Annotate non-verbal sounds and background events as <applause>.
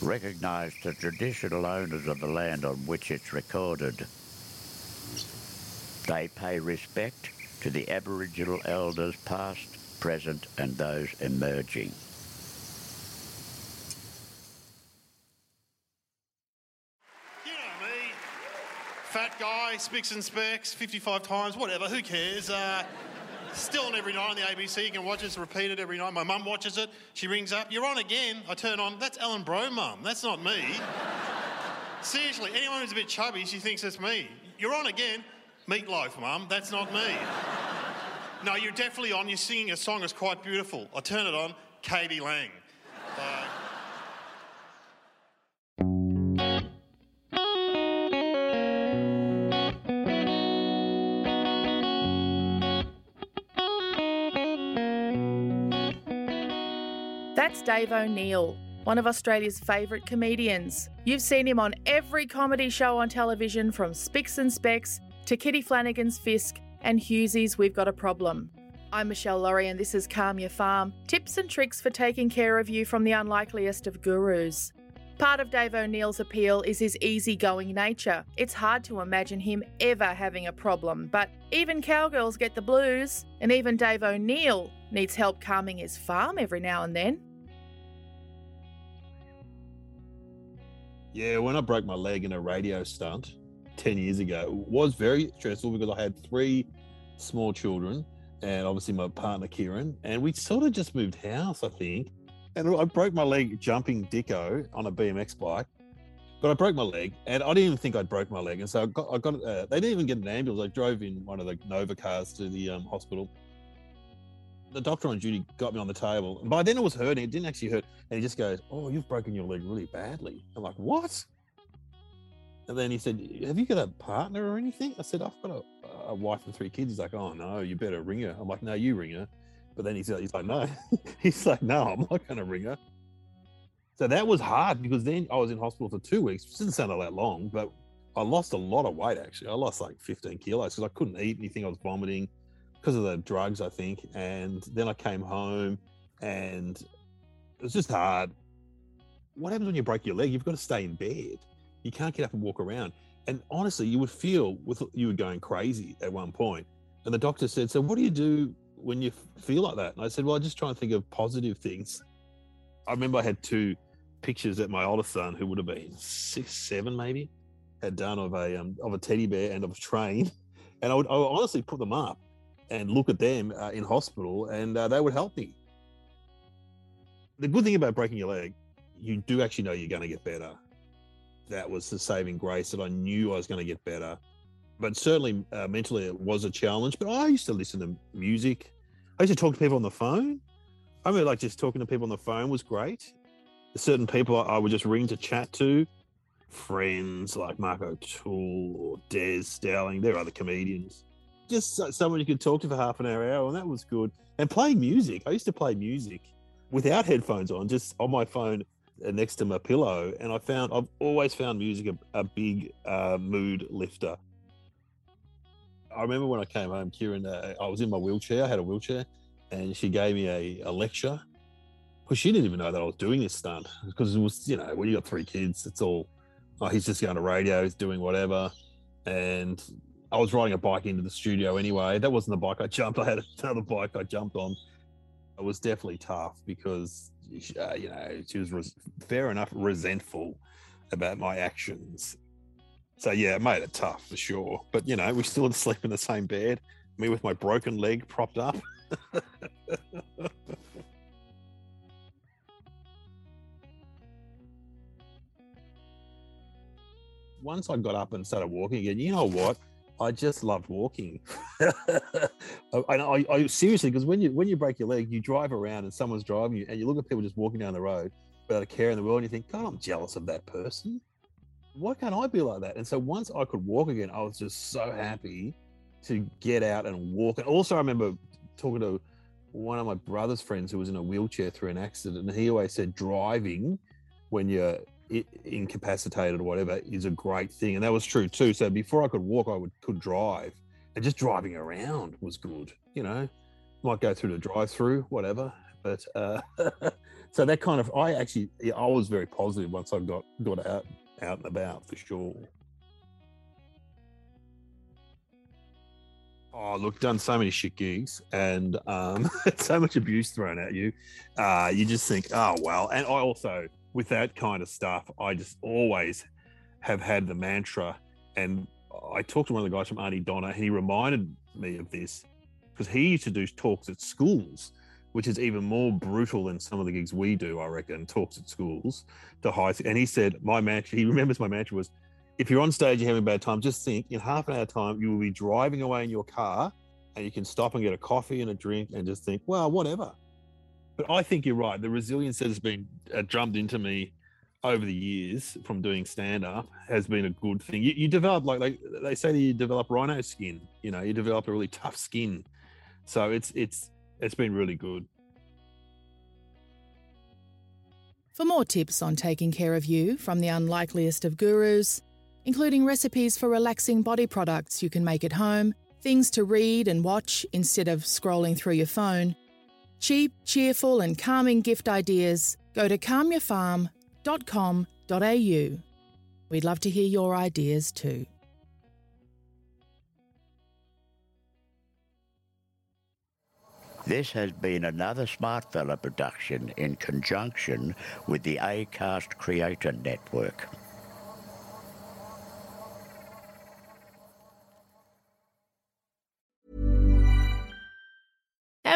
recognize the traditional owners of the land on which it's recorded. They pay respect to the Aboriginal elders past, present and those emerging. You know me. Fat guy, spicks and specks, 55 times, whatever, who cares? Uh, still on every night on the ABC. You can watch it, repeated every night. My mum watches it. She rings up, You're on again. I turn on, That's Alan Brough, mum. That's not me. <laughs> Seriously, anyone who's a bit chubby, she thinks it's me. You're on again. Meatloaf, mum. That's not me. <laughs> No, you're definitely on. You're singing a song that's quite beautiful. I turn it on, k.d. lang. That's Dave O'Neil, one of Australia's favourite comedians. You've seen him on every comedy show on television from Spicks and Specks to Kitty Flanagan's Fisk and Hughesy's We've Got a Problem. I'm Michelle Laurie and this is Calm Your Farm tips and tricks for taking care of you from the unlikeliest of gurus. Part of Dave O'Neil's appeal is his easygoing nature. It's hard to imagine him ever having a problem, but even cowgirls get the blues, and even Dave O'Neil needs help calming his farm every now and then. Yeah, when I broke my leg in a radio stunt 10 years ago, it was very stressful because I had three small children and obviously my partner Kieran, and we sort of just moved house, I think. And I broke my leg jumping Dicko on a BMX bike, but I broke my leg, and I didn't even think I'd broke my leg. And so I got, I got uh, they didn't even get an ambulance. I drove in one of the Nova cars to the um, hospital. The doctor on duty got me on the table. By then it was hurting. It didn't actually hurt. And he just goes, Oh, you've broken your leg really badly. I'm like, What? And then he said, Have you got a partner or anything? I said, I've got a, a wife and three kids. He's like, Oh, no, you better ring her. I'm like, No, you ring her. But then he's, he's like, No. <laughs> he's like, No, I'm not going to ring her. So that was hard because then I was in hospital for two weeks, which didn't sound all that long, but I lost a lot of weight actually. I lost like 15 kilos because I couldn't eat anything. I was vomiting because of the drugs, I think. And then I came home and it was just hard. What happens when you break your leg? You've got to stay in bed. You can't get up and walk around. And honestly, you would feel with you were going crazy at one point. And the doctor said, "So what do you do when you feel like that?" And I said, "Well, I just try and think of positive things." I remember I had two pictures that my oldest son, who would have been six, seven, maybe, had done of a um, of a teddy bear and of a train, <laughs> and I would, I would honestly put them up and look at them uh, in hospital, and uh, they would help me. The good thing about breaking your leg, you do actually know you're going to get better. That was the saving grace that I knew I was going to get better. But certainly uh, mentally, it was a challenge. But I used to listen to music. I used to talk to people on the phone. I mean, like just talking to people on the phone was great. Certain people I would just ring to chat to, friends like Mark O'Toole or Des Dowling. There are other comedians. Just someone you could talk to for half an hour, hour, and that was good. And playing music. I used to play music without headphones on, just on my phone uh, next to my pillow. And I found I've always found music a, a big uh, mood lifter. I remember when I came home, Kieran, uh, I was in my wheelchair. I had a wheelchair, and she gave me a, a lecture because she didn't even know that I was doing this stunt because it was, you know, when you got three kids, it's all, oh, he's just going to radio, he's doing whatever. And I was riding a bike into the studio anyway. That wasn't the bike I jumped. I had another bike I jumped on. It was definitely tough because, uh, you know, she was res- fair enough resentful about my actions. So yeah, it made it tough for sure. But you know, we still had to sleep in the same bed. Me with my broken leg propped up. <laughs> Once I got up and started walking again, you know what? I just loved walking. <laughs> and I, I seriously, because when you when you break your leg, you drive around and someone's driving you, and you look at people just walking down the road without a care in the world, and you think, God, I'm jealous of that person. Why can't I be like that? And so once I could walk again, I was just so happy to get out and walk. And also, I remember talking to one of my brother's friends who was in a wheelchair through an accident, and he always said driving when you're incapacitated or whatever is a great thing, and that was true too. So before I could walk, I would could drive, and just driving around was good. You know, might go through the drive-through, whatever. But uh, <laughs> so that kind of, I actually, I was very positive once I got got out out and about for sure. Oh, look, done so many shit gigs and um, <laughs> so much abuse thrown at you. Uh, you just think, oh, well. And I also, with that kind of stuff, I just always have had the mantra. And I talked to one of the guys from Arnie Donna, and he reminded me of this because he used to do talks at schools, which is even more brutal than some of the gigs we do, I reckon, talks at schools to high. And he said, my mantra, he remembers my mantra was, if you're on stage, you're having a bad time, just think in half an hour time, you will be driving away in your car and you can stop and get a coffee and a drink and just think, well, whatever. But I think you're right. The resilience that has been uh, drummed into me over the years from doing stand up has been a good thing. You, you develop, like they, they say that you develop rhino skin, you know, you develop a really tough skin. So it's, it's, it's been really good. For more tips on taking care of you from the unlikeliest of gurus, including recipes for relaxing body products you can make at home, things to read and watch instead of scrolling through your phone, cheap, cheerful, and calming gift ideas, go to calmyourfarm.com.au. We'd love to hear your ideas too. This has been another Smartfella production in conjunction with the ACAST Creator Network.